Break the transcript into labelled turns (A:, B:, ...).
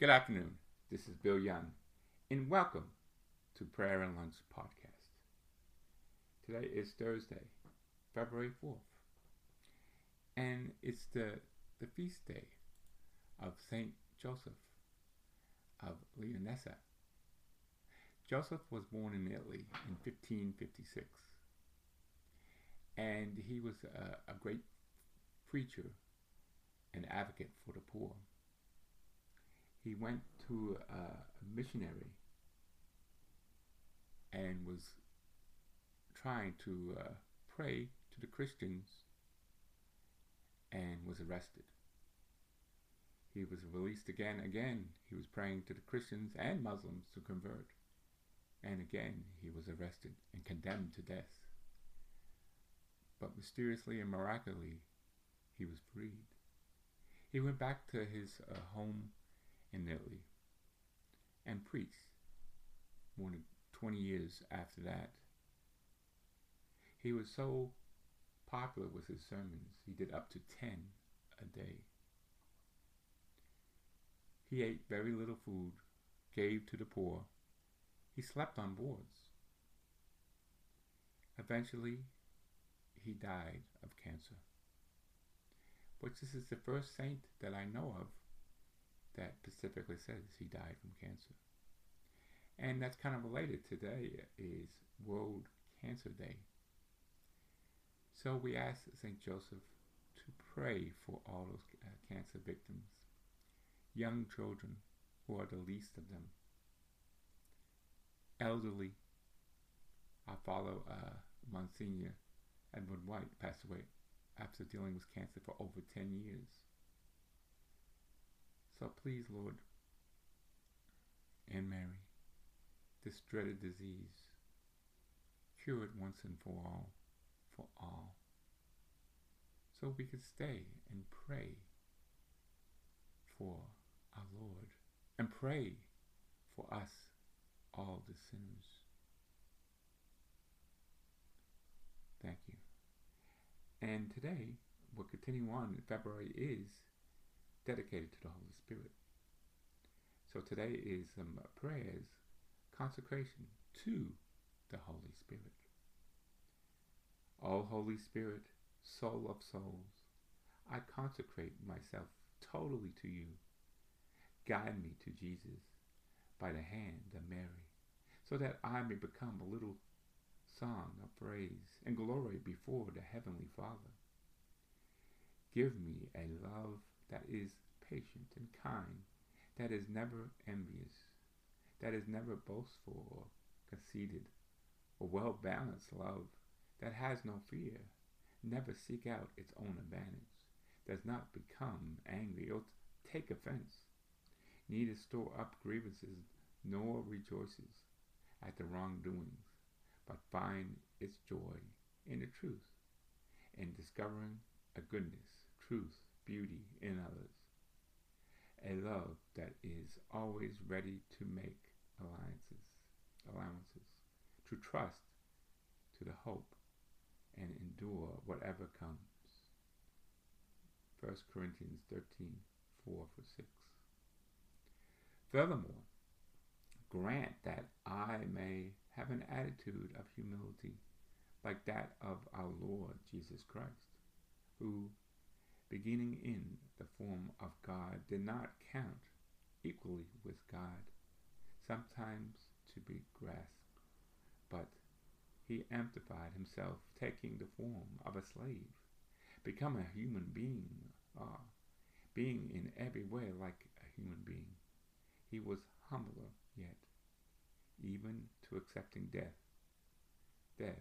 A: Good afternoon. This is Bill Young, and welcome to Prayer and Lunch Podcast. Today is Thursday, February 4th, and it's the, the feast day of Saint Joseph of Leonessa. Joseph was born in Italy in 1556, and he was a, a great preacher and advocate for the poor he went to a missionary and was trying to uh, pray to the Christians and was arrested. He was released again. Again, he was praying to the Christians and Muslims to convert. And again, he was arrested and condemned to death. But mysteriously and miraculously, he was freed. He went back to his uh, home in Italy and preached more than 20 years after that. He was so popular with his sermons, he did up to 10 a day. He ate very little food, gave to the poor. He slept on boards. Eventually, he died of cancer. But this is the first saint that I know of that specifically says he died from cancer. And that's kind of related. Today is World Cancer Day. So we ask St. Joseph to pray for all those uh, cancer victims, young children who are the least of them, elderly. I follow uh, Monsignor Edward White, passed away after dealing with cancer for over 10 years. So please, Lord, and Mary, this dreaded disease, cure it once and for all, for all, so we could stay and pray for our Lord and pray for us, all the sinners. Thank you. And today, we're continuing on. February is dedicated to the Holy Spirit. So today is some prayers, consecration to the Holy Spirit. O Holy Spirit, soul of souls, I consecrate myself totally to you. Guide me to Jesus by the hand of Mary, so that I may become a little song of praise and glory before the Heavenly Father. Give me a love that is patient and kind, that is never envious, that is never boastful or conceited, a well balanced love that has no fear, never seek out its own advantage, does not become angry or take offense, neither store up grievances nor rejoices at the wrongdoings, but find its joy in the truth, in discovering a goodness, truth, beauty in others. A love that is always ready to make alliances, allowances, to trust to the hope and endure whatever comes. 1 Corinthians 13, 4 for 6. Furthermore, grant that I may have an attitude of humility like that of our Lord Jesus Christ, who, beginning in the form of God, did not count equally with God, sometimes to be grasped, but he amplified himself, taking the form of a slave, become a human being, uh, being in every way like a human being. He was humbler yet, even to accepting death, death